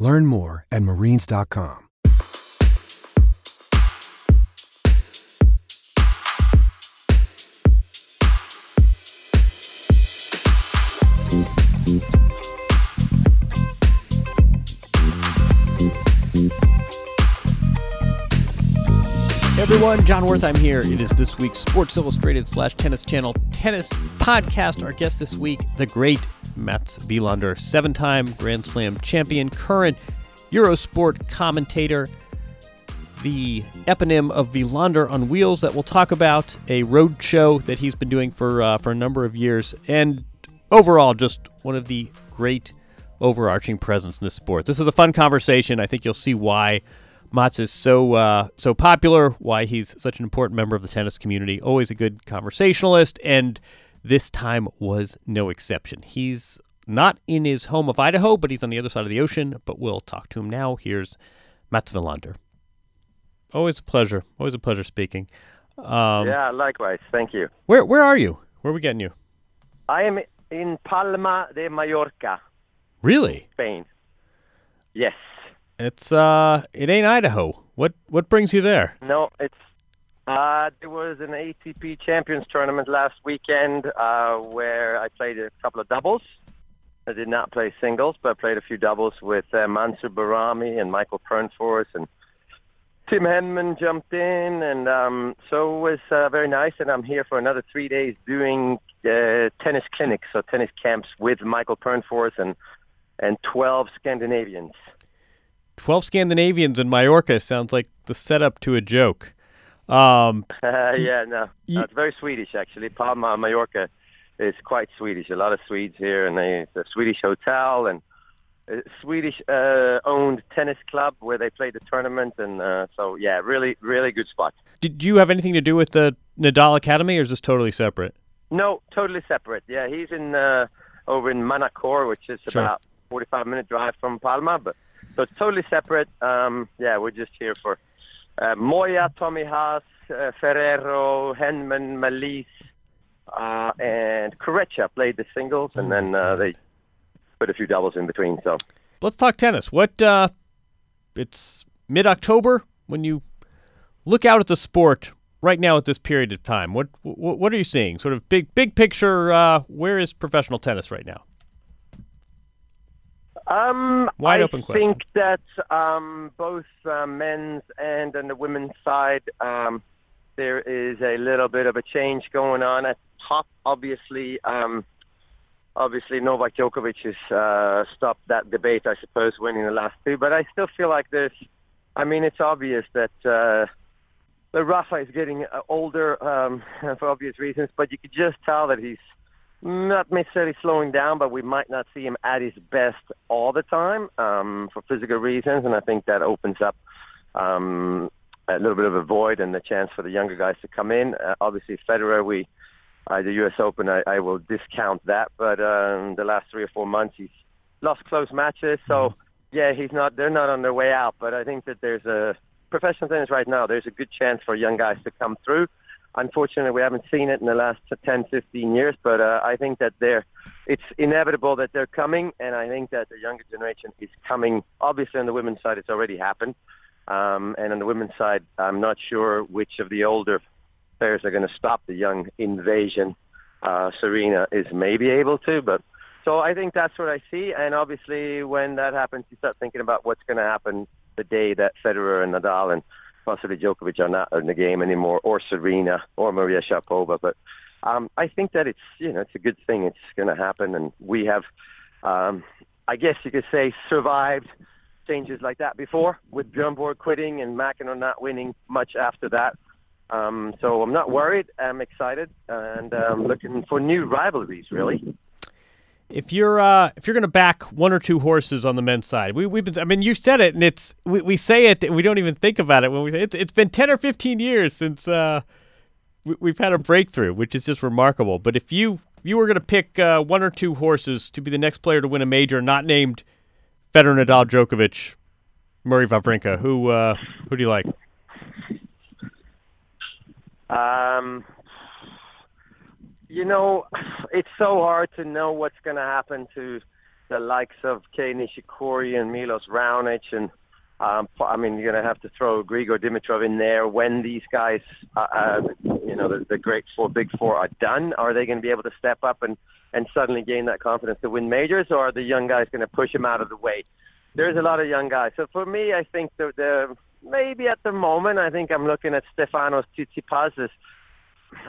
Learn more at marines.com. Everyone, Jon Wertheim here. It is this week's Sports Illustrated slash Tennis Channel Tennis Podcast. Our guest this week, the great Mats Wilander, seven time Grand Slam champion, current Eurosport commentator, the eponym of Wilander on Wheels that we'll talk about, a road show that he's been doing for, uh, for a number of years, and overall, just one of the great overarching presence in the sport. This is a fun conversation. I think you'll see why Mats is so uh, so popular, why he's such an important member of the tennis community. Always a good conversationalist, and this time was no exception. He's not in his home of Idaho, but he's on the other side of the ocean. But we'll talk to him now. Here's Mats Wilander. Always a pleasure. Always a pleasure speaking. Um, yeah, likewise. Thank you. Where where are you? Where are we getting you? I am in Palma de Mallorca, Really? Spain. Yes. It's uh, it ain't Idaho. What what brings you there? No, it's uh, there was an ATP Champions Tournament last weekend uh, where I played a couple of doubles. I did not play singles, but I played a few doubles with uh, Mansour Bahrami and Mikael Pernfors and Tim Henman jumped in, and um, so it was uh, very nice. And I'm here for another three days doing uh, tennis clinics, so tennis camps with Mikael Pernfors and and 12 Scandinavians. 12 Scandinavians in Mallorca sounds like the setup to a joke. Um, Uh, yeah, no, Uh, it's very Swedish actually. Palma, Mallorca, is quite Swedish. A lot of Swedes here, and they, it's a Swedish hotel and a Swedish-owned tennis club where they play the tournament, and uh, so yeah, really, really good spot. did you have anything to do with the Nadal Academy, or is this totally separate? No, totally separate. Yeah, he's in uh, over in Manacor, which is Sure. about 45 minute drive from Palma, but so it's totally separate. Um, yeah, we're just here for uh, Moya, Tommy Haas, uh, Ferrero, Henman, Malisse, uh, and Korecha played the singles, and then uh, they put a few doubles in between. So Let's talk tennis. What? Uh, it's mid-October when you look out at the sport right now at this period of time. What what, what are you seeing? Sort of big big picture. Uh, where is professional tennis right now? Um, Wide I open question. think that um, both uh, men's and on the women's side, um, there is a little bit of a change going on at top. Obviously, um, obviously Novak Djokovic has uh, stopped that debate, I suppose, winning the last two. But I still feel like there's. I mean, it's obvious that. Uh, the Rafa is getting uh, older um, for obvious reasons, but you could just tell that he's not necessarily slowing down, but we might not see him at his best all the time um, for physical reasons, and I think that opens up um, a little bit of a void and the chance for the younger guys to come in. Uh, obviously, Federer, we uh, the U.S. Open, I, I will discount that, but um, the last three or four months he's lost close matches, so yeah, he's not. They're not on their way out, but I think that there's a professional tennis right now. There's a good chance for young guys to come through. Unfortunately, we haven't seen it in the last 10, 15 years, but uh, I think that they're, it's inevitable that they're coming, and I think that the younger generation is coming. Obviously, on the women's side, it's already happened. Um, and on the women's side, I'm not sure which of the older players are going to stop the young invasion. Uh, Serena is maybe able to, but so I think that's what I see. And obviously, when that happens, you start thinking about what's going to happen the day that Federer and Nadal and possibly Djokovic are not in the game anymore, or Serena or Maria Sharapova. But um, I think that it's you know it's a good thing. It's going to happen, and we have, um, I guess you could say, survived changes like that before with Bjorn Borg quitting and McEnroe not winning much after that. Um, so I'm not worried. I'm excited and um, looking for new rivalries. Really. If you're uh, if you're going to back one or two horses on the men's side, we we've been. I mean, you said it, and it's we, we say it, we don't even think about it when we. It's, it's been ten or fifteen years since uh, we, have had a breakthrough, which is just remarkable. But if you if you were going to pick uh, one or two horses to be the next player to win a major, not named Federer, Nadal, Djokovic, Murray, Wawrinka, who uh, who do you like? Um, you know, it's so hard to know what's going to happen to the likes of Kei Nishikori and Milos Raonic, and um, I mean, you're going to have to throw Grigor Dimitrov in there when these guys, uh, uh, you know, the, the great four, big four are done. Are they going to be able to step up and and suddenly gain that confidence to win majors, or are the young guys going to push them out of the way? There's a lot of young guys. So for me, I think the, maybe at the moment, I think I'm looking at Stefanos Tsitsipas as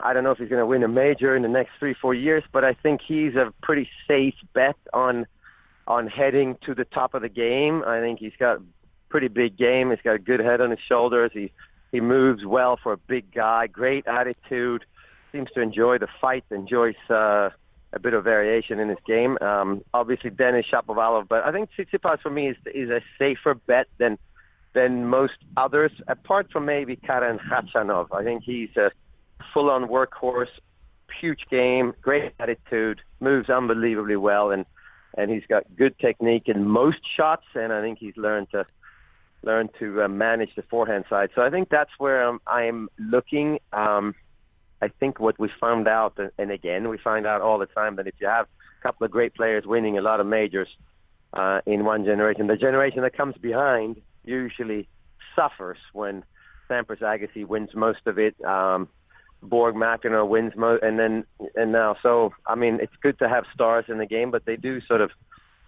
I don't know if he's going to win a major in the next three, four years, but I think he's a pretty safe bet on on heading to the top of the game. I think he's got pretty big game. He's got a good head on his shoulders. He he moves well for a big guy. Great attitude. Seems to enjoy the fight. Enjoys uh, a bit of variation in his game. Um, obviously, Denis Shapovalov, but I think Tsitsipas for me is is a safer bet than than most others, apart from maybe Karen Khachanov. I think he's a full-on workhorse, huge game, great attitude, moves unbelievably well, and and he's got good technique in most shots, and I think he's learned to learn to uh, manage the forehand side. So I think that's where I'm, I'm looking. Um, I think what we found out, and again, we find out all the time that if you have a couple of great players winning a lot of majors uh, in one generation, the generation that comes behind usually suffers when Sampras Agassi wins most of it. Um, Borg McEnroe wins mo- and then and now so I mean it's good to have stars in the game, but they do sort of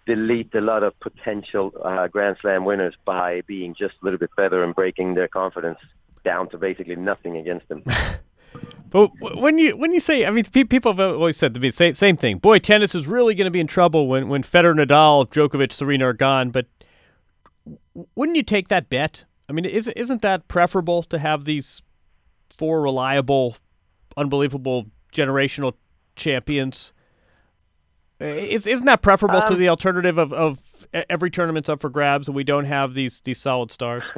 delete a lot of potential uh, Grand Slam winners by being just a little bit better and breaking their confidence down to basically nothing against them. but when you when you say, I mean, people have always said to me same same thing. Boy, tennis is really going to be in trouble when when Federer, Nadal, Djokovic, Serena are gone. But wouldn't you take that bet? I mean, is, isn't that preferable to have these four reliable unbelievable generational champions. Is, isn't that preferable um, to the alternative of, of every tournament's up for grabs and we don't have these these solid stars?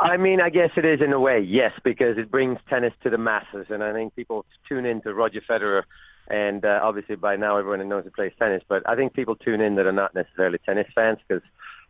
I mean, I guess it is in a way, yes, because it brings tennis to the masses, and I think people tune in to Roger Federer, and uh, obviously by now everyone knows he plays tennis. But I think people tune in that are not necessarily tennis fans because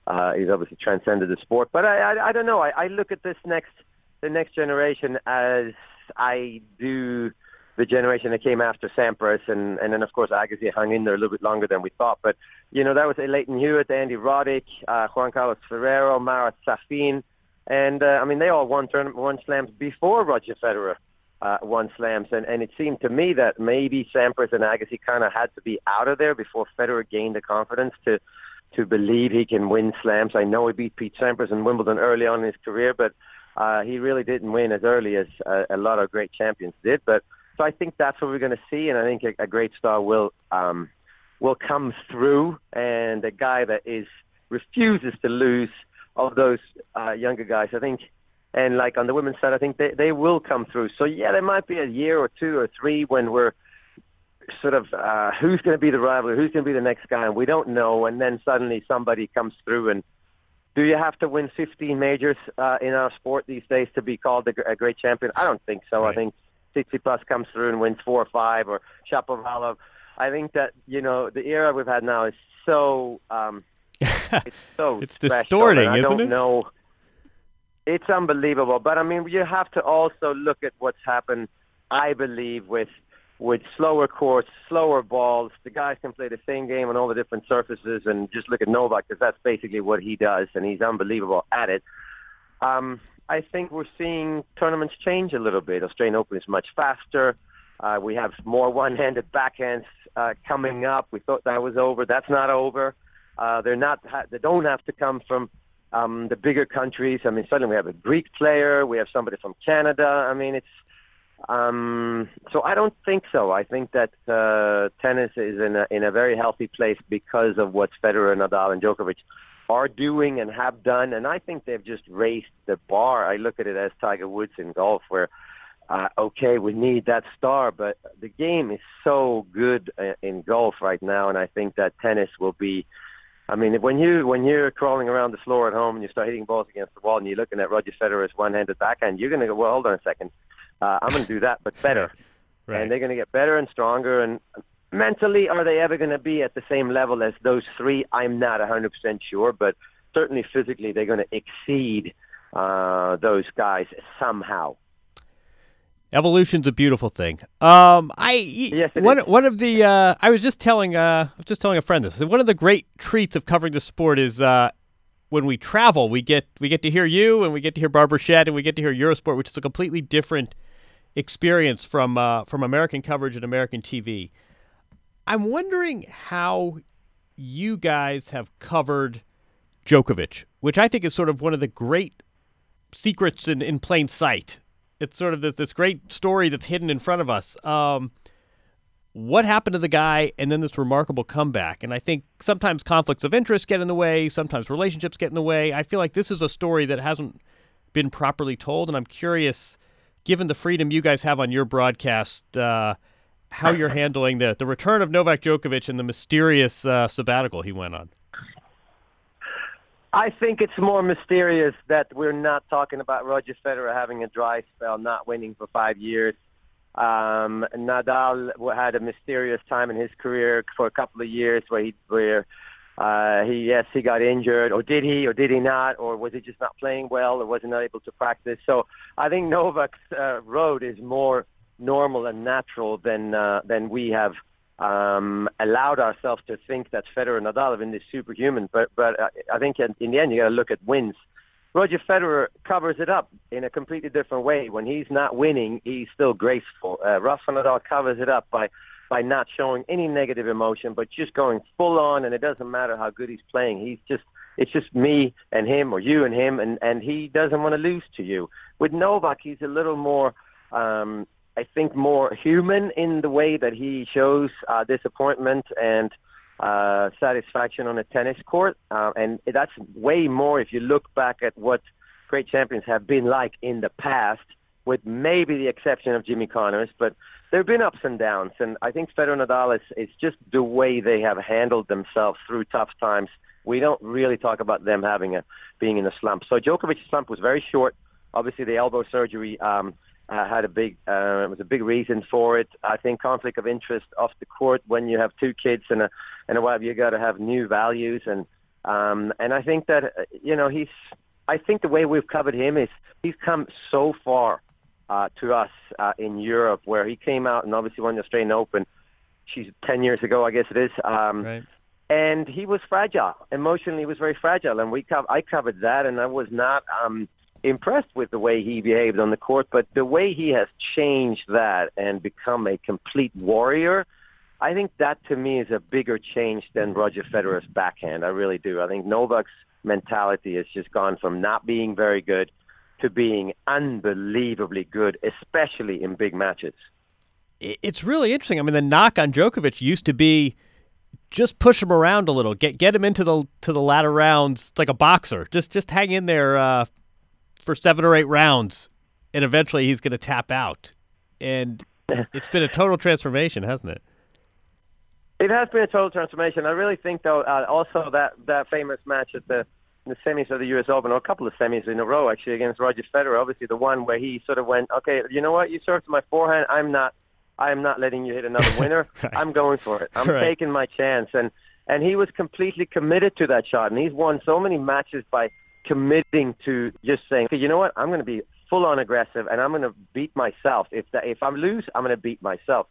uh, he's obviously transcended the sport. But I, I, I don't know. I, I look at this next the next generation as I do the generation that came after Sampras, and, and then of course Agassi hung in there a little bit longer than we thought. But you know that was Lleyton Hewitt, Andy Roddick, uh, Juan Carlos Ferrero, Marat Safin, and uh, I mean they all won tournament won slams before Roger Federer uh, won slams, and and it seemed to me that maybe Sampras and Agassi kind of had to be out of there before Federer gained the confidence to to believe he can win slams. I know he beat Pete Sampras in Wimbledon early on in his career, but uh, he really didn't win as early as a, a lot of great champions did. But so I think that's what we're going to see, and I think a, a great star will um, will come through, and a guy that is refuses to lose of those uh, younger guys. I think, and like on the women's side, I think they they will come through. So yeah, there might be a year or two or three when we're sort of uh, who's going to be the rival, who's going to be the next guy, and we don't know. And then suddenly somebody comes through and do you have to win 15 majors uh, in our sport these days to be called a, a great champion? I don't think so. Right. I think Tsitsipas comes through and wins four or five, or Shapovalov. I think that you know the era we've had now is so um, it's so it's distorting, I isn't don't it? Know, it's unbelievable, but I mean you have to also look at what's happened. I believe with with slower courts, slower balls. The guys can play the same game on all the different surfaces, and just look at Novak because that's basically what he does, and he's unbelievable at it. Um, I think we're seeing tournaments change a little bit. Australian Open is much faster. Uh, we have more one-handed backhands uh, coming up. We thought that was over. That's not over. Uh, they're not. They don't have to come from um, the bigger countries. I mean, suddenly we have a Greek player. We have somebody from Canada. I mean, it's um, so I don't think so. I think that uh, tennis is in a, in a very healthy place because of what Federer, Nadal, and Djokovic are doing and have done, and I think they've just raised the bar. I look at it as Tiger Woods in golf, where uh, okay, we need that star, but the game is so good uh, in golf right now, and I think that tennis will be. I mean, when you when you're crawling around the floor at home and you start hitting balls against the wall, and you're looking at Roger Federer's one-handed backhand, you're going to go, well, hold on a second, uh, I'm going to do that, but better. Right. And they're going to get better and stronger. And mentally, are they ever going to be at the same level as those three? I'm not 100% sure, but certainly physically, they're going to exceed uh, those guys somehow. Evolution's a beautiful thing. Um, I yes, one is. one of the uh, I was just telling uh, I was just telling a friend this. One of the great treats of covering the sport is uh, when we travel, we get we get to hear you and we get to hear Barbara Schett and we get to hear Eurosport, which is a completely different experience from uh, from American coverage and American TV. I'm wondering how you guys have covered Djokovic, which I think is sort of one of the great secrets in, in plain sight it's sort of this this great story that's hidden in front of us. Um, what happened to the guy, and then this remarkable comeback? And I think sometimes conflicts of interest get in the way, sometimes relationships get in the way. I feel like this is a story that hasn't been properly told, and I'm curious, given the freedom you guys have on your broadcast, uh, how you're handling the the return of Novak Djokovic and the mysterious uh, sabbatical he went on. I think it's more mysterious that we're not talking about Roger Federer having a dry spell, not winning for five years. Um, Nadal had a mysterious time in his career for a couple of years where he, where uh, he, yes, he got injured, or did he, or did he not, or was he just not playing well, or wasn't able to practice? So I think Novak's uh, road is more normal and natural than uh, than we have um, allowed ourselves to think that Federer and Nadal have been this superhuman. But but I think in, in the end you got to look at wins. Roger Federer covers it up in a completely different way. When he's not winning, he's still graceful. Uh, Rafa Nadal covers it up by by not showing any negative emotion, but just going full on. And it doesn't matter how good he's playing. He's just it's just me and him, or you and him, and and he doesn't want to lose to you. With Novak, he's a little more. Um, I think, more human in the way that he shows uh, disappointment and uh, satisfaction on a tennis court. Uh, and that's way more if you look back at what great champions have been like in the past, with maybe the exception of Jimmy Connors. But there have been ups and downs. And I think Federer Nadal is, is just the way they have handled themselves through tough times. We don't really talk about them having a being in a slump. So Djokovic's slump was very short. Obviously, the elbow surgery um, uh, had a big uh, was a big reason for it. I think conflict of interest off the court when you have two kids and a and a wife, you got to have new values and um, and I think that uh, you know he's. I think the way we've covered him is he's come so far uh, to us uh, in Europe, where he came out and obviously won the Australian Open. She's ten years ago, I guess it is. Um, right. And he was fragile emotionally. He was very fragile, and we co- I covered that, and I was not. Um, impressed with the way he behaved on the court, but the way he has changed that and become a complete warrior, I think that to me is a bigger change than Roger Federer's backhand. I really do. I think Novak's mentality has just gone from not being very good to being unbelievably good, especially in big matches. It's really interesting. I mean, the knock on Djokovic used to be just push him around a little, get get him into the to the latter rounds like a boxer. Just just hang in there uh, for seven or eight rounds, and eventually he's going to tap out. And it's been a total transformation, hasn't it? It has been a total transformation. I really think, though, uh, also that that famous match at the the semis of the U.S. Open, or a couple of semis in a row, actually, against Roger Federer. Obviously, the one where he sort of went, "Okay, you know what? You served to my forehand. I'm not. I am not letting you hit another winner. right. I'm going for it. I'm right. taking my chance." And and he was completely committed to that shot, and he's won so many matches by committing to just saying, okay, you know what, I'm going to be full on aggressive and I'm going to beat myself. If that, if I lose, I'm going to beat myself,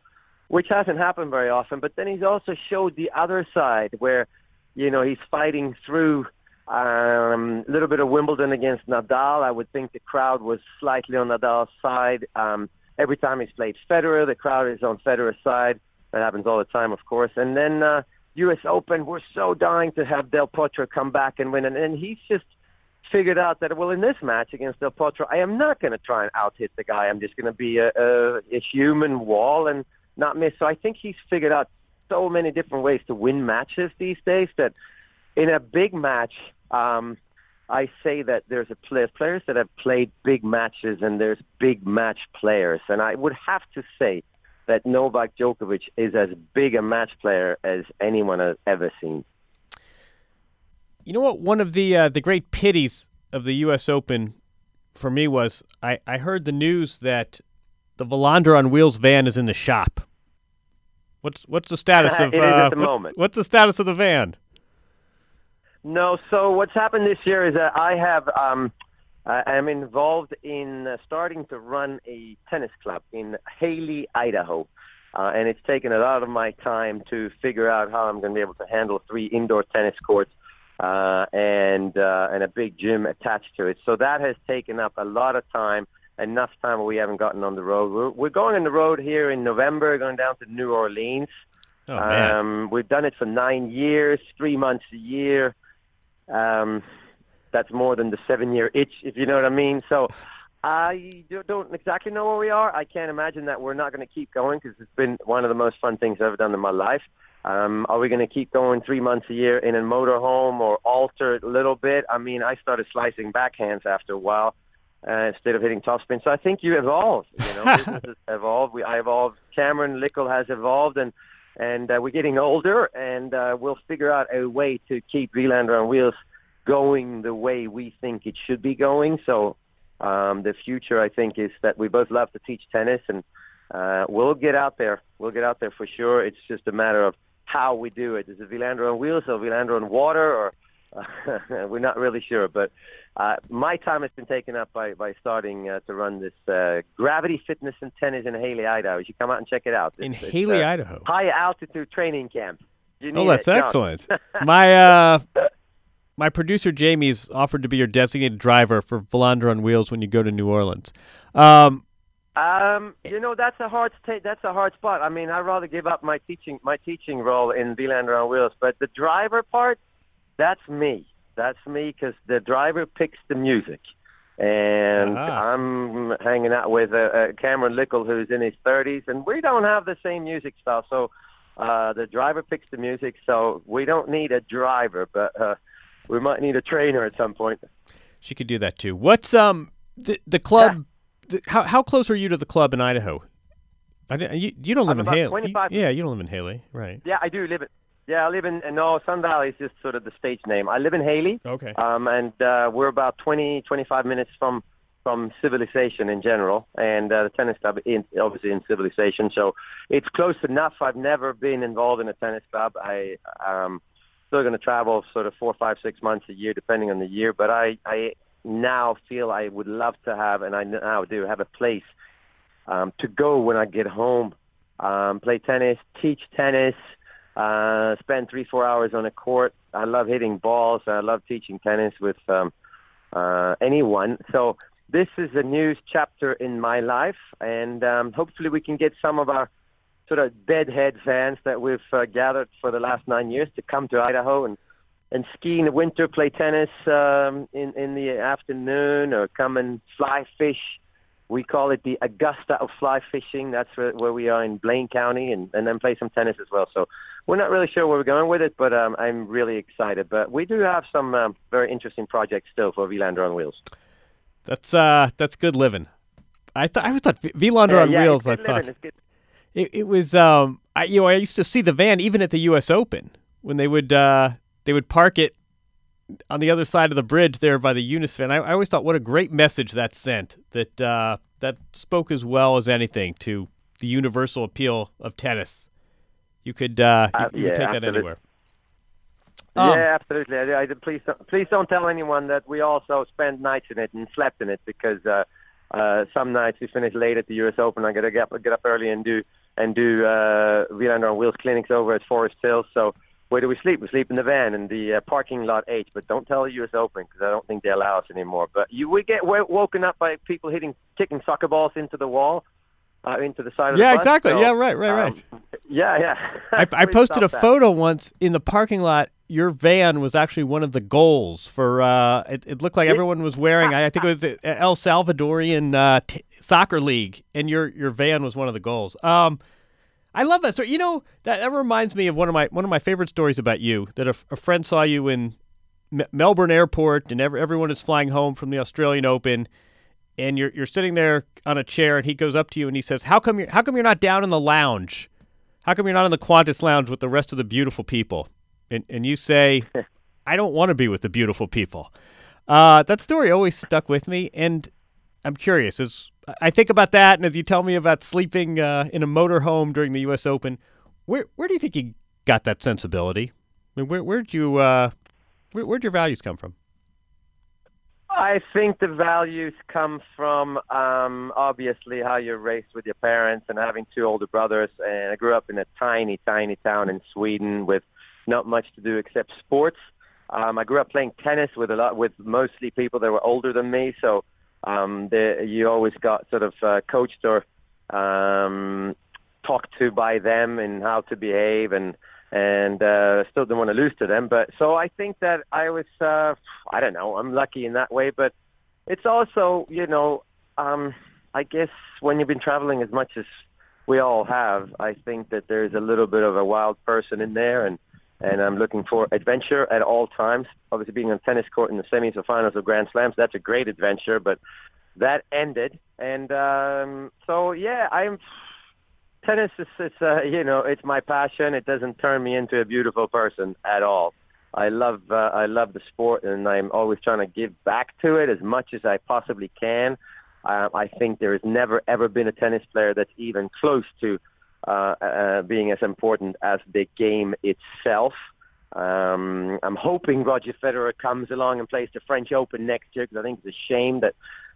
which hasn't happened very often. But then he's also showed the other side where, you know, he's fighting through um, a little bit of Wimbledon against Nadal. I would think the crowd was slightly on Nadal's side. Um, every time he's played Federer, the crowd is on Federer's side. That happens all the time, of course. And then uh, U.S. Open, we're so dying to have Del Potro come back and win, and, and he's just figured out that well in this match against Del Potro, I am not going to try and out hit the guy. I'm just going to be a, a, a human wall and not miss. So I think he's figured out so many different ways to win matches these days that in a big match, um, I say that there's a play, players that have played big matches and there's big match players, and I would have to say that Novak Djokovic is as big a match player as anyone has ever seen. You know what? One of the uh, the great pities of the U.S. Open for me was I, I heard the news that the Wilander on Wheels van is in the shop. What's what's the status of it is at the what's, what's the status of the van? No, so what's happened this year is that I have um, I am involved in uh, starting to run a tennis club in Hailey, Idaho. Uh, and it's taken a lot of my time to figure out how I'm going to be able to handle three indoor tennis courts uh, and uh, and a big gym attached to it. So that has taken up a lot of time, enough time where we haven't gotten on the road. We're, we're going on the road here in November, going down to New Orleans. Oh man, Um, we've done it for nine years, three months a year. Um, that's more than the seven-year itch, if you know what I mean. So I do- don't exactly know where we are. I can't imagine that we're not going to keep going because it's been one of the most fun things I've ever done in my life. Um, are we going to keep going three months a year in a motorhome or alter it a little bit? I mean, I started slicing backhands after a while uh, instead of hitting topspin. So I think you evolve. You know, businesses evolve. We I evolved. Cameron Lickle has evolved, and and uh, we're getting older, and uh, we'll figure out a way to keep Wilander on wheels going the way we think it should be going. So um, the future, I think, is that we both love to teach tennis, and uh, we'll get out there. We'll get out there for sure. It's just a matter of how we do it. Is it Wilander on wheels or Wilander on water, or we're not really sure. But uh, my time has been taken up by, by starting uh, to run this uh, gravity fitness and tennis in Hailey, Idaho. You should come out and check it out. in It's- it's, Hailey, uh, Idaho. High altitude training camp. Oh, that's it, excellent. my uh, my producer Jamie's offered to be your designated driver for Wilander on Wheels when you go to New Orleans. Um, Um, you know that's a hard sta- that's a hard spot. I mean, I'd rather give up my teaching my teaching role in Wilander on Wheels, but the driver part, that's me. That's me because the driver picks the music, and Ah. I'm hanging out with uh, Cameron Lickle, who's in his 30s, and we don't have the same music style. So uh, the driver picks the music, so we don't need a driver, but uh, we might need a trainer at some point. she could do that too. What's um the the club? The, how how close are you to the club in Idaho? I didn't, you you don't live I'm in Hailey. You- yeah, you don't live in Hailey, right? Yeah, I do live in. Yeah, I live in. No, Sun Valley is just sort of the stage name. I live in Hailey, Okay. um, and uh, we're about 20, 25 minutes from from civilization in general, and uh, the tennis club is obviously in civilization. So it's close enough. I've never been involved in a tennis club. I um, still going to travel sort of four, five, six months a year, depending on the year. But I, I now feel I would love to have, and I now do have a place um, to go when I get home, um, play tennis, teach tennis, uh, spend three, four hours on a court. I love hitting balls. I love teaching tennis with um, uh, anyone. So this is a new chapter in my life, and um, hopefully we can get some of our sort of bedhead fans that we've uh, gathered for the last nine years to come to Idaho and and ski in the winter, play tennis um, in in the afternoon, or come and fly fish. We call it the Augusta of fly fishing. That's where, where we are in Blaine County, and, and then play some tennis as well. So we're not really sure where we're going with it, but um, I'm really excited. But we do have some um, very interesting projects still for Wilander on Wheels. That's uh that's good living. I thought I always thought Wilander Yeah, on yeah, Wheels. I thought living. It's good. it, it was um I you know I used to see the van even at the U.S. Open when they would uh they would park it on the other side of the bridge there by the Unisphere. I, I always thought what a great message that sent that uh that spoke as well as anything to the universal appeal of tennis. You could uh you, Uh, you could yeah, take that anywhere. Um, yeah, absolutely. I, I, please, don't, please don't tell anyone that we also spent nights in it and slept in it because uh, uh, some nights we finish late at the U.S. Open. I got to get up, get up early and do and do uh, Wilander on Wheels clinics over at Forest Hills. So where do we sleep? We sleep in the van in the uh, parking lot H. But don't tell the U.S. Open because I don't think they allow us anymore. But you we get w- woken up by people hitting kicking soccer balls into the wall. Uh, into the side of Yeah, the bus. Yeah, exactly. So, Yeah, right, right, right. um, yeah, yeah. I, I posted a that. photo once in the parking lot. Your van was actually one of the goals for. Uh, it, it looked like everyone was wearing. I, I think it was El Salvadorian uh, t- soccer league, and your your van was one of the goals. Um, I love that story. You know that that reminds me of one of my one of my favorite stories about you. That a friend saw you in M- Melbourne Airport, and every, everyone is flying home from the Australian Open, and you're you're sitting there on a chair, and he goes up to you and he says, "How come you How come you're not down in the lounge? How come you're not in the Qantas lounge with the rest of the beautiful people?" And and you say, "I don't want to be with the beautiful people." Uh, that story always stuck with me, and I'm curious. As I think about that, and as you tell me about sleeping uh, in a motorhome during the U.S. Open, where where do you think you got that sensibility? I mean, where where'd you uh, where, where'd your values come from? I think the values come from um, obviously how you're raised with your parents and having two older brothers. And I grew up in a tiny, tiny town in Sweden with not much to do except sports. Um, I grew up playing tennis with a lot with mostly people that were older than me, so um, the, you always got sort of uh, coached or um, talked to by them and how to behave and and uh, still didn't want to lose to them. But so I think that I was, uh, I don't know, I'm lucky in that way. But it's also, you know, um, I guess when you've been traveling as much as we all have, I think that there's a little bit of a wild person in there, and and I'm looking for adventure at all times. Obviously, being on tennis court in the semis or finals of Grand Slams, that's a great adventure, but that ended, and um, so yeah, I'm tennis is it's uh, you know it's my passion. It doesn't turn me into a beautiful person at all. I love uh, I love the sport, and I'm always trying to give back to it as much as I possibly can. Uh, I think there has never ever been a tennis player that's even close to being as important as the game itself. Um, I'm hoping Roger Federer comes along and plays the French Open next year because I think it's a shame that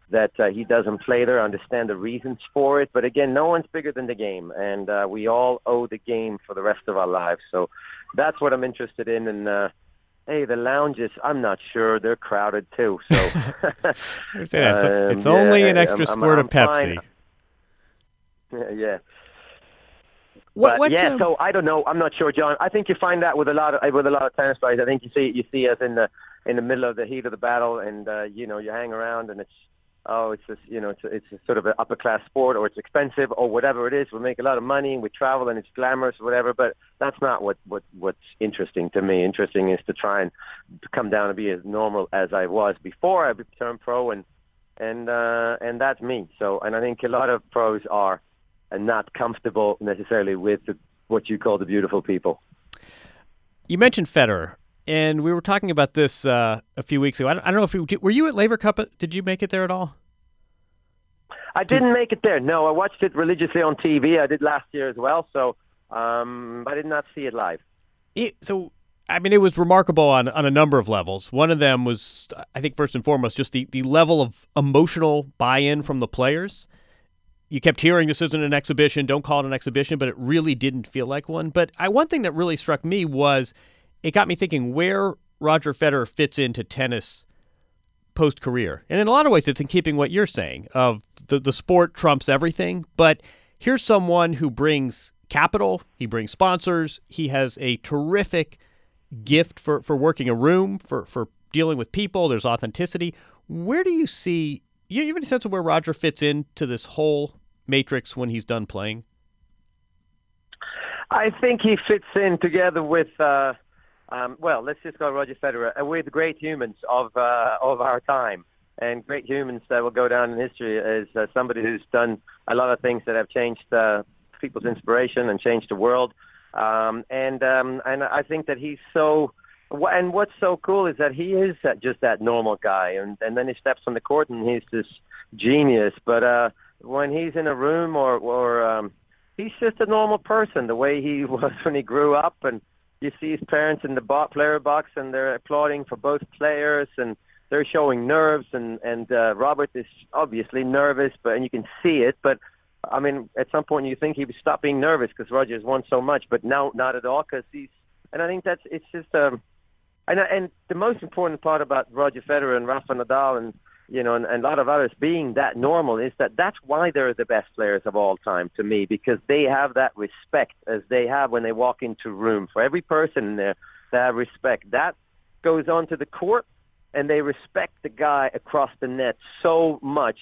that uh, he doesn't play there. I understand the reasons for it, but again, no one's bigger than the game, and uh, we all owe the game for the rest of our lives. So that's what I'm interested in. And uh, hey, the lounges, I'm not sure they're crowded too. So it's, um, only yeah, an extra I'm, squirt I'm, I'm of Pepsi. Fine. Yeah. What, what, yeah, um... so I don't know. I'm not sure, John. I think you find that with a lot of with a lot of tennis players. I think you see you see us in the in the middle of the heat of the battle, and uh, you know you hang around, and it's oh, it's just you know, it's a, it's a sort of an upper class sport, or it's expensive, or whatever it is. We make a lot of money, and we travel, and it's glamorous, or whatever. But that's not what what what's interesting to me. Interesting is to try and come down and be as normal as I was before I turned pro, and and uh, and that's me. So, and I think a lot of pros are not comfortable necessarily with the, what you call the beautiful people. You mentioned Federer and we were talking about this uh, a few weeks ago. I don't, I don't know if you were you at Laver Cup. Did you make it there at all? I didn't make it there. No, I watched it religiously on TV. I did last year as well, so um, I did not see it live. It, so, I mean, it was remarkable on, on a number of levels. One of them was, I think, first and foremost, just the, the level of emotional buy in from the players. You kept hearing this isn't an exhibition, don't call it an exhibition, but it really didn't feel like one. But I, one thing that really struck me was it got me thinking where Roger Federer fits into tennis post career. And in a lot of ways, it's in keeping what you're saying of the, the sport trumps everything. But here's someone who brings capital, he brings sponsors, he has a terrific gift for, for working a room, for, for dealing with people, there's authenticity. Where do you see, you have any sense of where Roger fits into this whole matrix when he's done playing? I think he fits in together with uh, um, well, let's just go Roger Federer. Uh, the great humans of uh, of our time, and great humans that will go down in history as uh, somebody who's done a lot of things that have changed uh, people's inspiration and changed the world. Um, and um, and I think that he's so. And what's so cool is that he is just that normal guy, and and then he steps on the court and he's this genius. But uh, when he's in a room or or um, he's just a normal person, the way he was when he grew up and you see his parents in the bo- player box and they're applauding for both players and they're showing nerves and and uh, Robert is obviously nervous, but and you can see it. But I mean, at some point you think he would stop being nervous because Roger's won so much, but now not at all because he's. And I think that's it's just um, and and the most important part about Roger Federer and Rafa Nadal and you know, and, and a lot of others being that normal is that that's why they're the best players of all time to me because they have that respect as they have when they walk into room for every person in there. They have respect. That goes on to the court, and they respect the guy across the net so much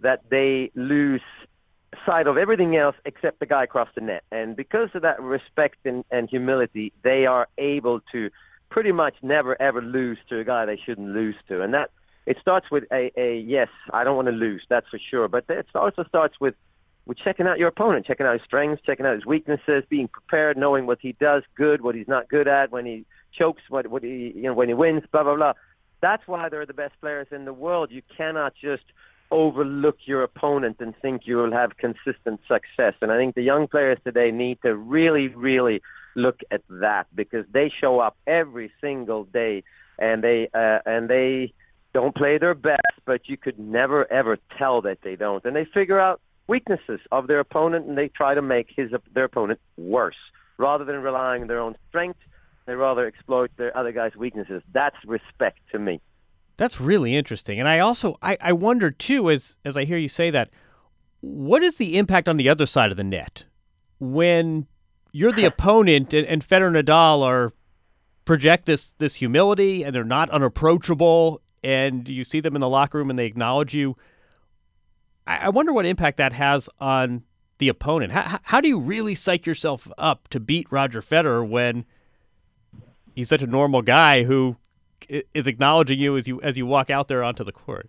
that they lose sight of everything else except the guy across the net. And because of that respect and, and humility, they are able to pretty much never ever lose to a guy they shouldn't lose to, and that it starts with a, a yes, I don't want to lose, that's for sure, but it also starts with with checking out your opponent, checking out his strengths, checking out his weaknesses, being prepared, knowing what he does good, what he's not good at, when he chokes, what what he you know when he wins, blah blah blah. That's why they're the best players in the world. You cannot just overlook your opponent and think you will have consistent success. And I think the young players today need to really, really look at that because they show up every single day and they uh, and they don't play their best, but you could never ever tell that they don't. And they figure out weaknesses of their opponent and they try to make his their opponent worse rather than relying on their own strength. They rather exploit their other guy's weaknesses. That's respect to me. That's really interesting. And I also I, I wonder too, as as I hear you say that, what is the impact on the other side of the net when you're the opponent and, and Federer and Nadal are project this this humility and they're not unapproachable and you see them in the locker room and they acknowledge you. I, I wonder what impact that has on the opponent. How, how do you really psych yourself up to beat Roger Federer when he's such a normal guy who is acknowledging you as you as you walk out there onto the court?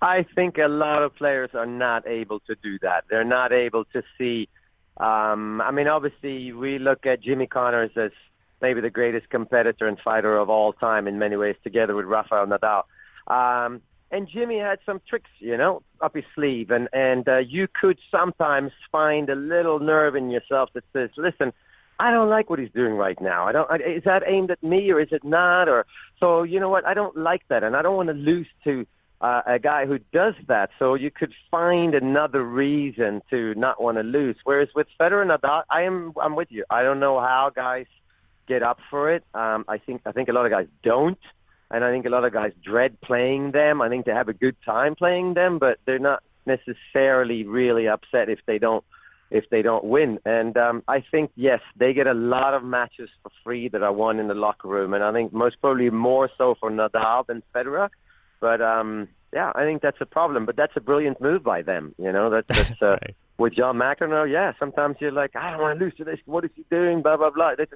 I think a lot of players are not able to do that. They're not able to see. Um, I mean, obviously, we look at Jimmy Connors as maybe the greatest competitor and fighter of all time in many ways, together with Rafael Nadal. Um, and Jimmy had some tricks, you know, up his sleeve, and and uh, you could sometimes find a little nerve in yourself that says, "Listen, I don't like what he's doing right now. I don't. Is that aimed at me or is it not? Or so you know what? I don't like that, and I don't want to lose to uh, a guy who does that. So you could find another reason to not want to lose. Whereas with Federer and Nadal, I am. I'm with you. I don't know how guys get up for it. Um, I think. I think a lot of guys don't, and I think a lot of guys dread playing them. I think they have a good time playing them, but they're not necessarily really upset if they don't if they don't win. And um, I think yes, they get a lot of matches for free that are won in the locker room, and I think most probably more so for Nadal than Federer. But um, yeah, I think that's a problem. But that's a brilliant move by them. You know, that's, that's uh, right. With John McEnroe. Yeah, sometimes you're like, I don't want to lose to this. What is he doing? Blah blah blah. That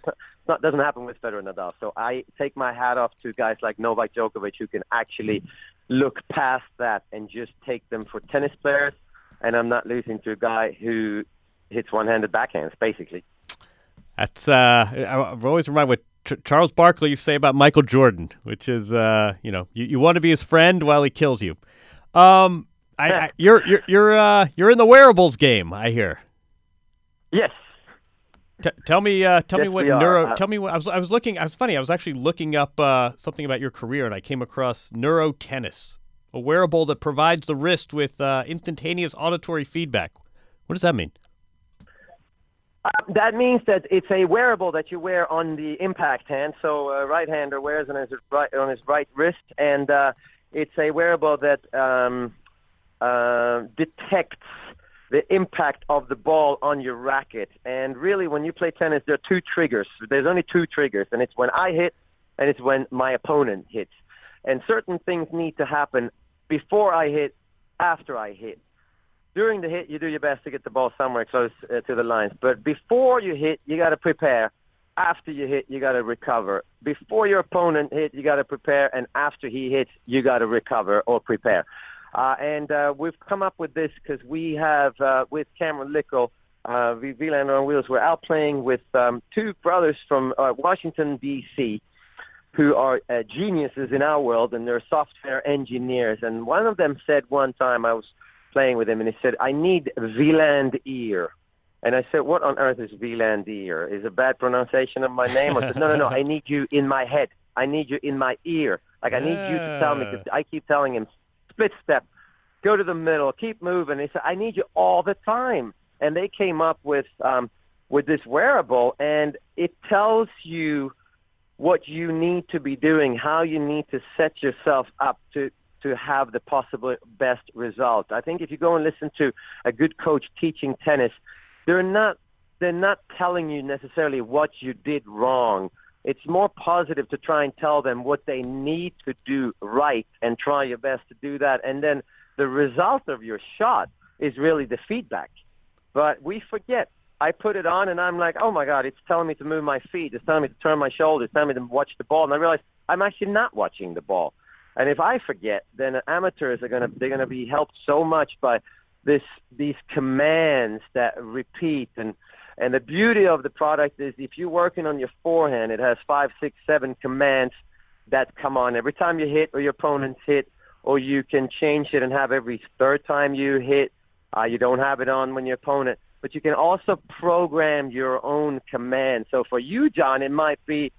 not, doesn't happen with Federer and Nadal. So I take my hat off to guys like Novak Djokovic who can actually look past that and just take them for tennis players and I'm not losing to a guy who hits one-handed backhands, basically. That's uh, I've always reminded what Ch- Charles Barkley used to say about Michael Jordan, which is uh, you know, you, you want to be his friend while he kills you. Um, I, I you're you're you're uh, you're in the wearables game, I hear. Yes. T- tell me, uh, tell yes, me what neuro. Uh, tell me what I was. I was looking. I was funny. I was actually looking up uh, something about your career, and I came across neuro tennis, a wearable that provides the wrist with uh, instantaneous auditory feedback. What does that mean? Uh, that means that it's a wearable that you wear on the impact hand. So a right hander wears it on his right on his right wrist, and uh, it's a wearable that um, uh, detects the impact of the ball on your racket. And really, when you play tennis, there are two triggers. There's only two triggers, and it's when I hit, and it's when my opponent hits. And certain things need to happen before I hit, after I hit during the hit, you do your best to get the ball somewhere close uh, to the lines. But before you hit, you got to prepare. After you hit, you got to recover. Before your opponent hit, you got to prepare, and after he hits, you got to recover or prepare. Uh, and uh, we've come up with this because we have uh, with Cameron Lickle, uh, Wilander on Wheels. We're out playing with um, two brothers from uh, Washington D.C. who are uh, geniuses in our world, and they're software engineers. And one of them said one time, I was playing with him, and he said, "I need Wieland ear." And I said, "What on earth is Wieland ear? Is a bad pronunciation of my name?" I said, "No, no, no. I need you in my head. I need you in my ear. Like I need you to tell me. Cause I keep telling him, split step, go to the middle, keep moving." He said, "I need you all the time." And they came up with um, with this wearable, and it tells you what you need to be doing, how you need to set yourself up to to have the possible best result. I think if you go and listen to a good coach teaching tennis, they're not they're not telling you necessarily what you did wrong. It's more positive to try and tell them what they need to do right and try your best to do that. And then the result of your shot is really the feedback. But we forget I put it on and I'm like, oh my god, it's telling me to move my feet, it's telling me to turn my shoulders, it's telling me to watch the ball, and I realize I'm actually not watching the ball. And if I forget, then amateurs are gonna they're gonna be helped so much by this these commands that repeat and and the beauty of the product is if you're working on your forehand, it has five, six, seven commands that come on every time you hit or your opponent's hit, or you can change it and have every third time you hit. Uh, you don't have it on when your opponent, but you can also program your own command. So for you, John, it might be,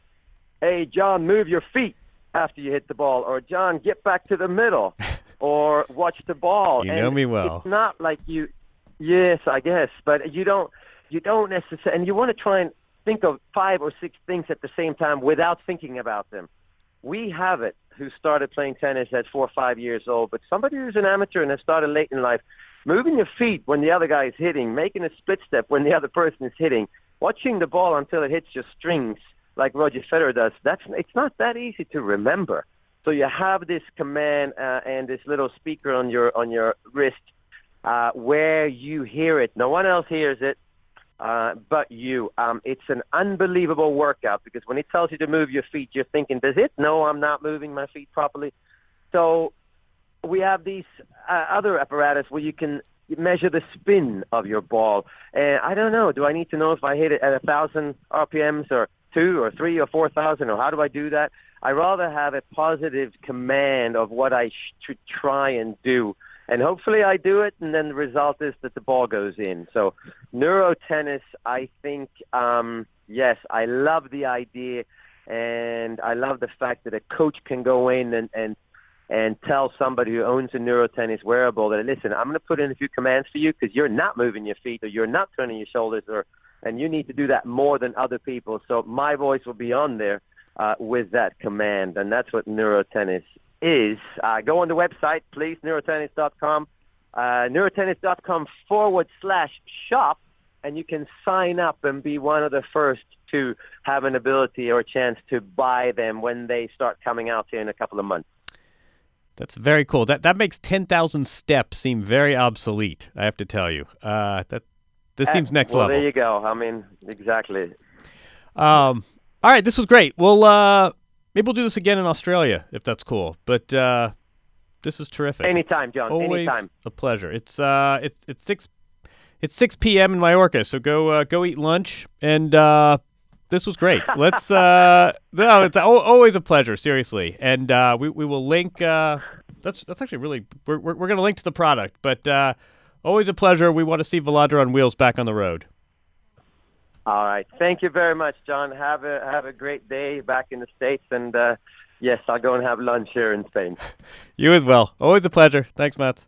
"Hey, John, move your feet after you hit the ball," or "John, get back to the middle," or "Watch the ball." You and know me well. It's not like you. Yes, I guess, but you don't you don't necessarily, and you want to try and think of five or six things at the same time without thinking about them. We have it who started playing tennis at four or five years old, but somebody who's an amateur and has started late in life, moving your feet when the other guy is hitting, making a split step when the other person is hitting, watching the ball until it hits your strings like Roger Federer does, that's it's not that easy to remember. So you have this command uh, and this little speaker on your on your wrist uh, where you hear it. No one else hears it uh, but you. Um, it's an unbelievable workout because when it tells you to move your feet, you're thinking, does it? No, I'm not moving my feet properly. So we have these uh, other apparatus where you can measure the spin of your ball. And I don't know, do I need to know if I hit it at a thousand RPMs or two or three or four thousand, or how do I do that? I rather have a positive command of what I should try and do and hopefully I do it, and then the result is that the ball goes in. So neuro tennis, I think, um, yes, I love the idea, and I love the fact that a coach can go in and and and tell somebody who owns a neuro tennis wearable that listen, I'm going to put in a few commands for you because you're not moving your feet or you're not turning your shoulders or and you need to do that more than other people. So my voice will be on there uh, with that command, and that's what neuro tennis is uh, go on the website, please, neurotennis.com, uh, neurotennis.com forward slash shop, and you can sign up and be one of the first to have an ability or a chance to buy them when they start coming out here in a couple of months. That's very cool. That that makes ten thousand steps seem very obsolete. I have to tell you. Uh, that this seems next well, level. There you go. I mean, exactly. Um, all right, this was great. Well, uh, Maybe we'll do this again in Australia if that's cool. But uh, this is terrific. Anytime, Jon. Always Anytime. a pleasure. It's uh, it's it's six it's six p.m. in Mallorca, so go uh, go eat lunch. And uh, this was great. Let's uh, no, it's always a pleasure. Seriously, and uh, we we will link. Uh, that's that's actually really we're we're, we're going to link to the product, but uh, always a pleasure. We want to see Wilander on wheels back on the road. All right. Thank you very much, Jon. Have a have a great day back in the states, and uh, yes, I'll go and have lunch here in Spain. you as well. Always a pleasure. Thanks, Mats.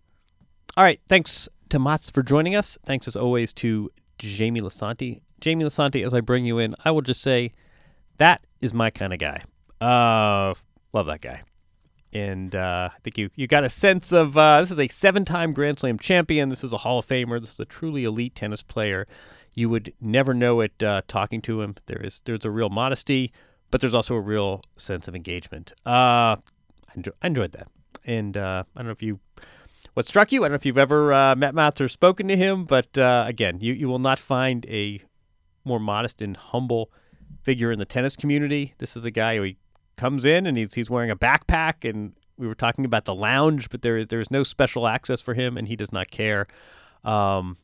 All right. Thanks to Mats for joining us. Thanks as always to Jamie Lisanti. Jamie Lisanti, as I bring you in, I will just say that is my kind of guy. Uh, love that guy. And uh, I think you, you got a sense of uh, this is a seven time Grand Slam champion. This is a Hall of Famer. This is a truly elite tennis player. You would never know it uh, talking to him. There is there's a real modesty, but there's also a real sense of engagement. Uh, I, enjoy, I enjoyed that, and uh, I don't know if you what struck you. I don't know if you've ever uh, met Mats or spoken to him, but uh, again, you you will not find a more modest and humble figure in the tennis community. This is a guy who he comes in and he's he's wearing a backpack and we were talking about the lounge, but there is there is no special access for him, and he does not care. Um,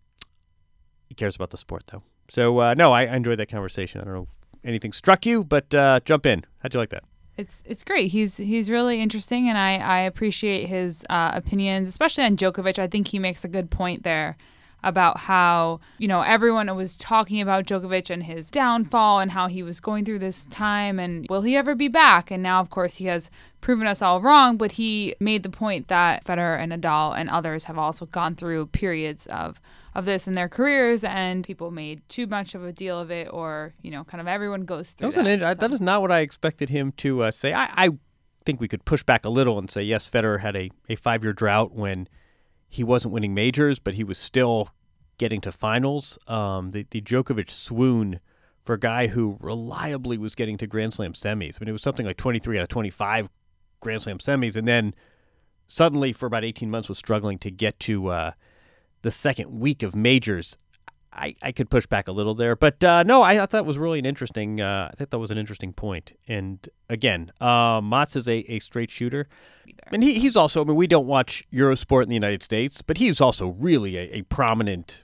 he cares about the sport, though. So uh, no, I, I, enjoyed that conversation. I don't know if anything struck you, but uh, jump in. How'd you like that? It's it's great. He's he's really interesting, and I I appreciate his uh, opinions, especially on Djokovic. I think he makes a good point there about how, you know, everyone was talking about Djokovic and his downfall and how he was going through this time and will he ever be back? And now, of course, he has proven us all wrong, but he made the point that Federer and Nadal and others have also gone through periods of of this in their careers and people made too much of a deal of it or, you know, kind of everyone goes through that. that, so. that is not what I expected him to uh, say. I, I think we could push back a little and say, yes, Federer had a, a five year drought when – he wasn't winning majors, but he was still getting to finals. Um, the, the Djokovic swoon for a guy who reliably was getting to Grand Slam semis. I mean, it was something like 23 out of 25 Grand Slam semis, and then suddenly for about 18 months was struggling to get to uh, the second week of majors. I, I could push back a little there, but uh, no, I thought that was really an interesting. Uh, I think that was an interesting point. And again, uh, Mats is a, a straight shooter, and he, he's also. I mean, we don't watch Eurosport in the United States, but he's also really a, a prominent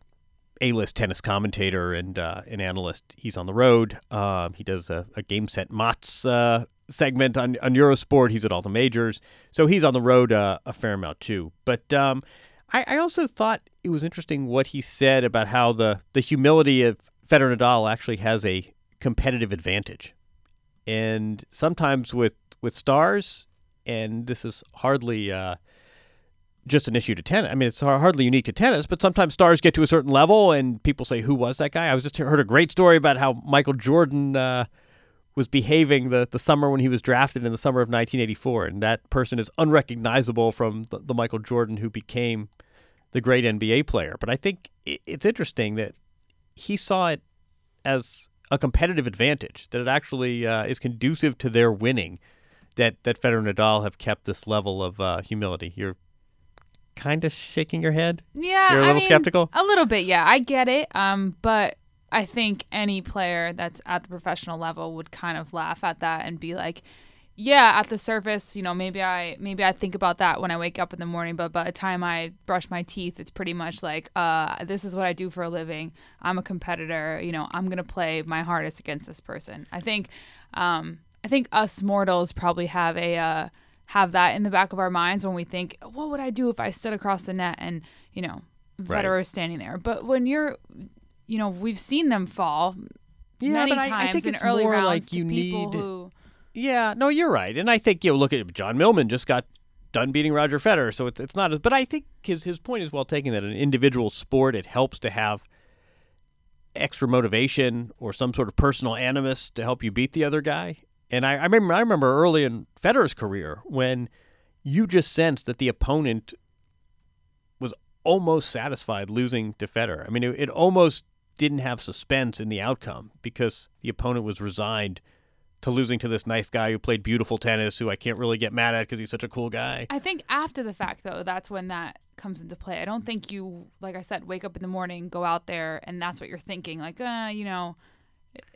A-list tennis commentator and uh, an analyst. He's on the road. Um, he does a, a game set Mats uh, segment on on Eurosport. He's at all the majors, so he's on the road uh, a fair amount too. But um, I, I also thought it was interesting what he said about how the, the humility of Federer Nadal actually has a competitive advantage. And sometimes with, with stars, and this is hardly uh, just an issue to tennis. I mean, it's hardly unique to tennis, but sometimes stars get to a certain level and people say, Who was that guy? I was just heard a great story about how Michael Jordan uh, was behaving the, the summer when he was drafted in the summer of 1984. And that person is unrecognizable from the, the Michael Jordan who became the great NBA player. But I think it's interesting that he saw it as a competitive advantage, that it actually uh, is conducive to their winning, that, that Federer and Nadal have kept this level of uh, humility. You're kind of shaking your head? Yeah. You're a I little mean, skeptical? A little bit, yeah. I get it. Um, but I think any player that's at the professional level would kind of laugh at that and be like, yeah, at the surface, you know, maybe I maybe I think about that when I wake up in the morning, but by the time I brush my teeth, it's pretty much like, uh, this is what I do for a living. I'm a competitor. You know, I'm gonna play my hardest against this person. I think, um, I think us mortals probably have a uh, have that in the back of our minds when we think, what would I do if I stood across the net and you know, Federer Right. standing there. But when you're, you know, we've seen them fall Yeah, many but I- I times think in it's early more rounds like to people need- who. Yeah, no, you're right, and I think you know, look at John Millman just got done beating Roger Federer, so it's it's not as. But I think his his point is well taken that an individual sport it helps to have extra motivation or some sort of personal animus to help you beat the other guy. And I, I remember I remember early in Federer's career when you just sensed that the opponent was almost satisfied losing to Federer. I mean, it, it almost didn't have suspense in the outcome because the opponent was resigned to losing to this nice guy who played beautiful tennis, who I can't really get mad at because he's such a cool guy. I think after the fact, though, that's when that comes into play. I don't think you, like I said, wake up in the morning, go out there, and that's what you're thinking. Like, uh, you know,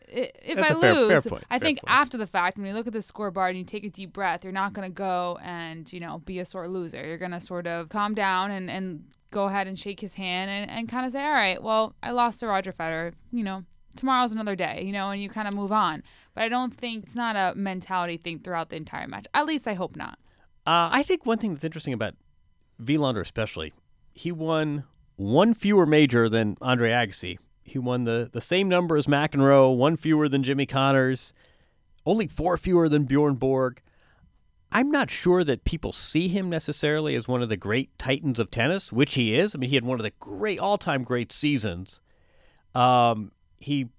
if That's I fair- fair lose, point, I fair think point. after the fact, when you look at the scoreboard and you take a deep breath, you're not going to go and, you know, be a sore loser. You're going to sort of calm down and, and go ahead and shake his hand and, and kind of say, all right, well, I lost to Roger Federer. You know, tomorrow's another day, you know, and you kind of move on. But I don't think it's not a mentality thing throughout the entire match. At least I hope not. Uh, I think one thing that's interesting about Wilander, especially, he won one fewer major than Andre Agassi. He won the, the same number as McEnroe, one fewer than Jimmy Connors, only four fewer than Bjorn Borg. I'm not sure that people see him necessarily as one of the great titans of tennis, which he is. I mean, he had one of the great all-time great seasons. Um, he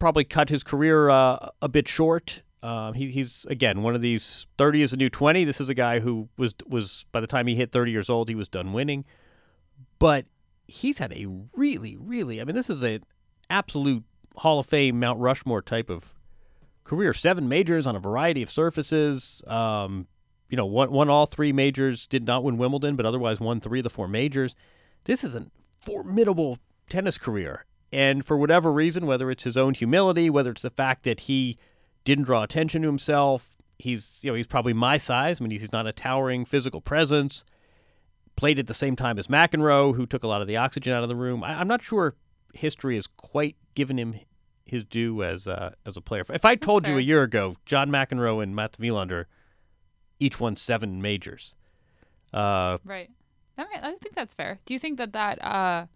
probably cut his career uh, a bit short. Um, he, he's again one of these 30 is a new 20. This is a guy who was was by the time he hit 30 years old, he was done winning. But he's had a really, really. I mean, this is an absolute Hall of Fame Mount Rushmore type of career. Seven majors on a variety of surfaces. Um, you know, won, won all three majors. Did not win Wimbledon, but otherwise won three of the four majors. This is a formidable tennis career. And for whatever reason, whether it's his own humility, whether it's the fact that he didn't draw attention to himself, he's you know he's probably my size. I mean, he's not a towering physical presence. Played at the same time as McEnroe, who took a lot of the oxygen out of the room. I, I'm not sure history has quite given him his due as uh, as a player. If I told you a year ago, John McEnroe and Mats Wilander each won seven majors. Uh, Right. I think that's fair. Do you think that that uh,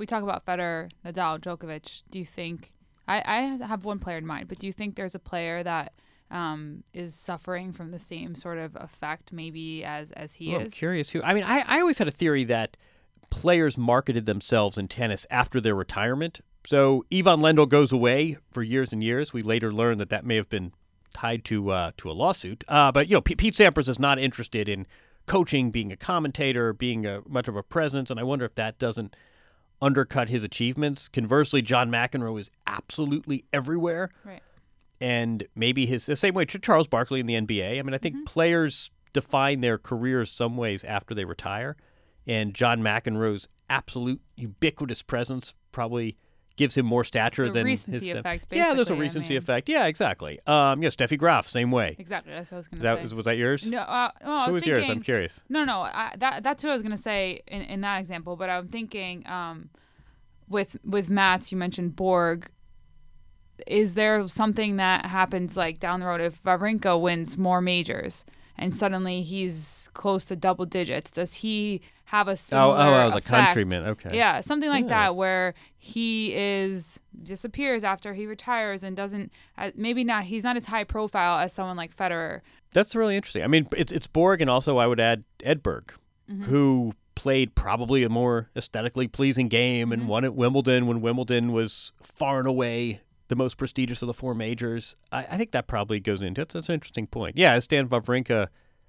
we talk about Federer, Nadal, Djokovic? Do you think I, I have one player in mind, but do you think there's a player that um, is suffering from the same sort of effect, maybe as as he Well, I'm is? curious who. I mean, I, I always had a theory that players marketed themselves in tennis after their retirement. So Ivan Lendl goes away for years and years. We later learned that that may have been tied to uh, to a lawsuit. Uh, but you know, P- Pete Sampras is not interested in coaching, being a commentator, being a much of a presence, and I wonder if that doesn't undercut his achievements. Conversely, John McEnroe is absolutely everywhere Right. and maybe his the same way Ch- Charles Barkley in the NBA. I mean, I think mm-hmm. players define their careers some ways after they retire, and John McEnroe's absolute ubiquitous presence probably gives him more stature than recency his. effect, yeah, there's a basically, I recency mean. effect. Yeah, exactly. Um, yeah, Steffi Graf, same way. Exactly. That's what I was gonna That say. was, was that yours? no, uh, no, I Who was thinking, yours? I'm curious. No, no, I, that that's what I was gonna say in, in that example. But I'm thinking, um, with with Mats, you mentioned Borg. Is there something that happens like down the road if Wawrinka wins more majors and suddenly he's close to double digits? Does he have a Oh, similar oh, oh, the effect? countryman. Okay. Yeah, something like Yeah. that where he is disappears after he retires and doesn't uh, maybe not he's not as high profile as someone like Federer. That's really interesting. I mean, it's it's Borg, and also I would add Edberg, Mm-hmm. who played probably a more aesthetically pleasing game and Mhm. won at Wimbledon when Wimbledon was far and away the most prestigious of the four majors. I, I think that probably goes into it. That's an interesting point. Yeah, Stan Wawrinka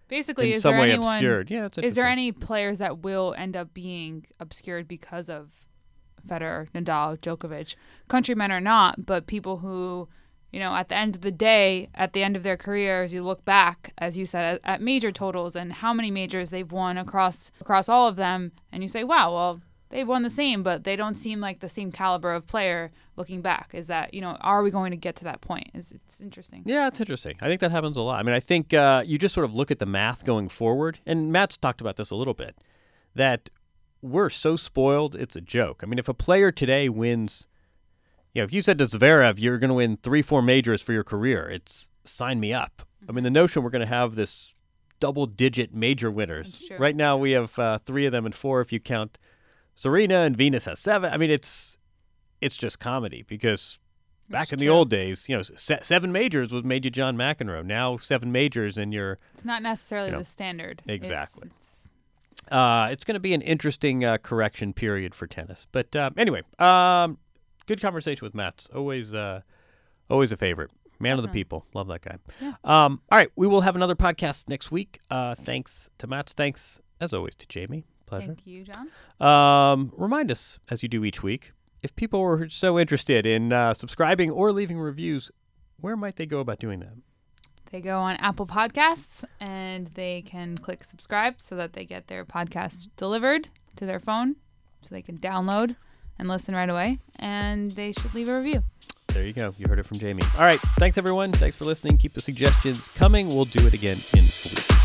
Basically, in is some way anyone obscured. Yeah, it's is there any players that will end up being obscured because of Federer, Nadal, Djokovic, countrymen or not, but people who, you know, at the end of the day, at the end of their careers, you look back, as you said, at, at major totals and how many majors they've won across across all of them, and you say, wow, well, they've won the same, but they don't seem like the same caliber of player. Looking back, is that you know, are we going to get to that point? Is it's interesting. Yeah, it's interesting. I think that happens a lot. I mean, I think uh, you just sort of look at the math going forward, and Mats talked about this a little bit, that we're so spoiled, it's a joke. I mean, if a player today wins, you know, if you said to Zverev, you're going to win three, four majors for your career, it's sign me up. I mean, the notion we're going to have this double digit major winners. Right now, we have uh, three of them and four if you count Serena, and Venus has seven. I mean, it's it's just comedy because back That's in the true. old days, you know, se- seven majors was made you John McEnroe. Now seven majors and you're It's not necessarily You know, the standard. Exactly. it's- uh, it's going to be an interesting uh, correction period for tennis. But uh, anyway, um, good conversation with Matt. Always, uh, always a favorite. Man of the people. Love that guy. Yeah. Um, all right, we will have another podcast next week. Uh, thanks to Matt. Thanks as always to Jamie. Pleasure. Thank you, Jon. Um, remind us, as you do each week, if people were so interested in uh, subscribing or leaving reviews, where might they go about doing that? They go on Apple Podcasts and they can click subscribe so that they get their podcast delivered to their phone so they can download and listen right away. And they should leave a review. There you go. You heard it from Jamie. All right. Thanks, everyone. Thanks for listening. Keep the suggestions coming. We'll do it again in a week.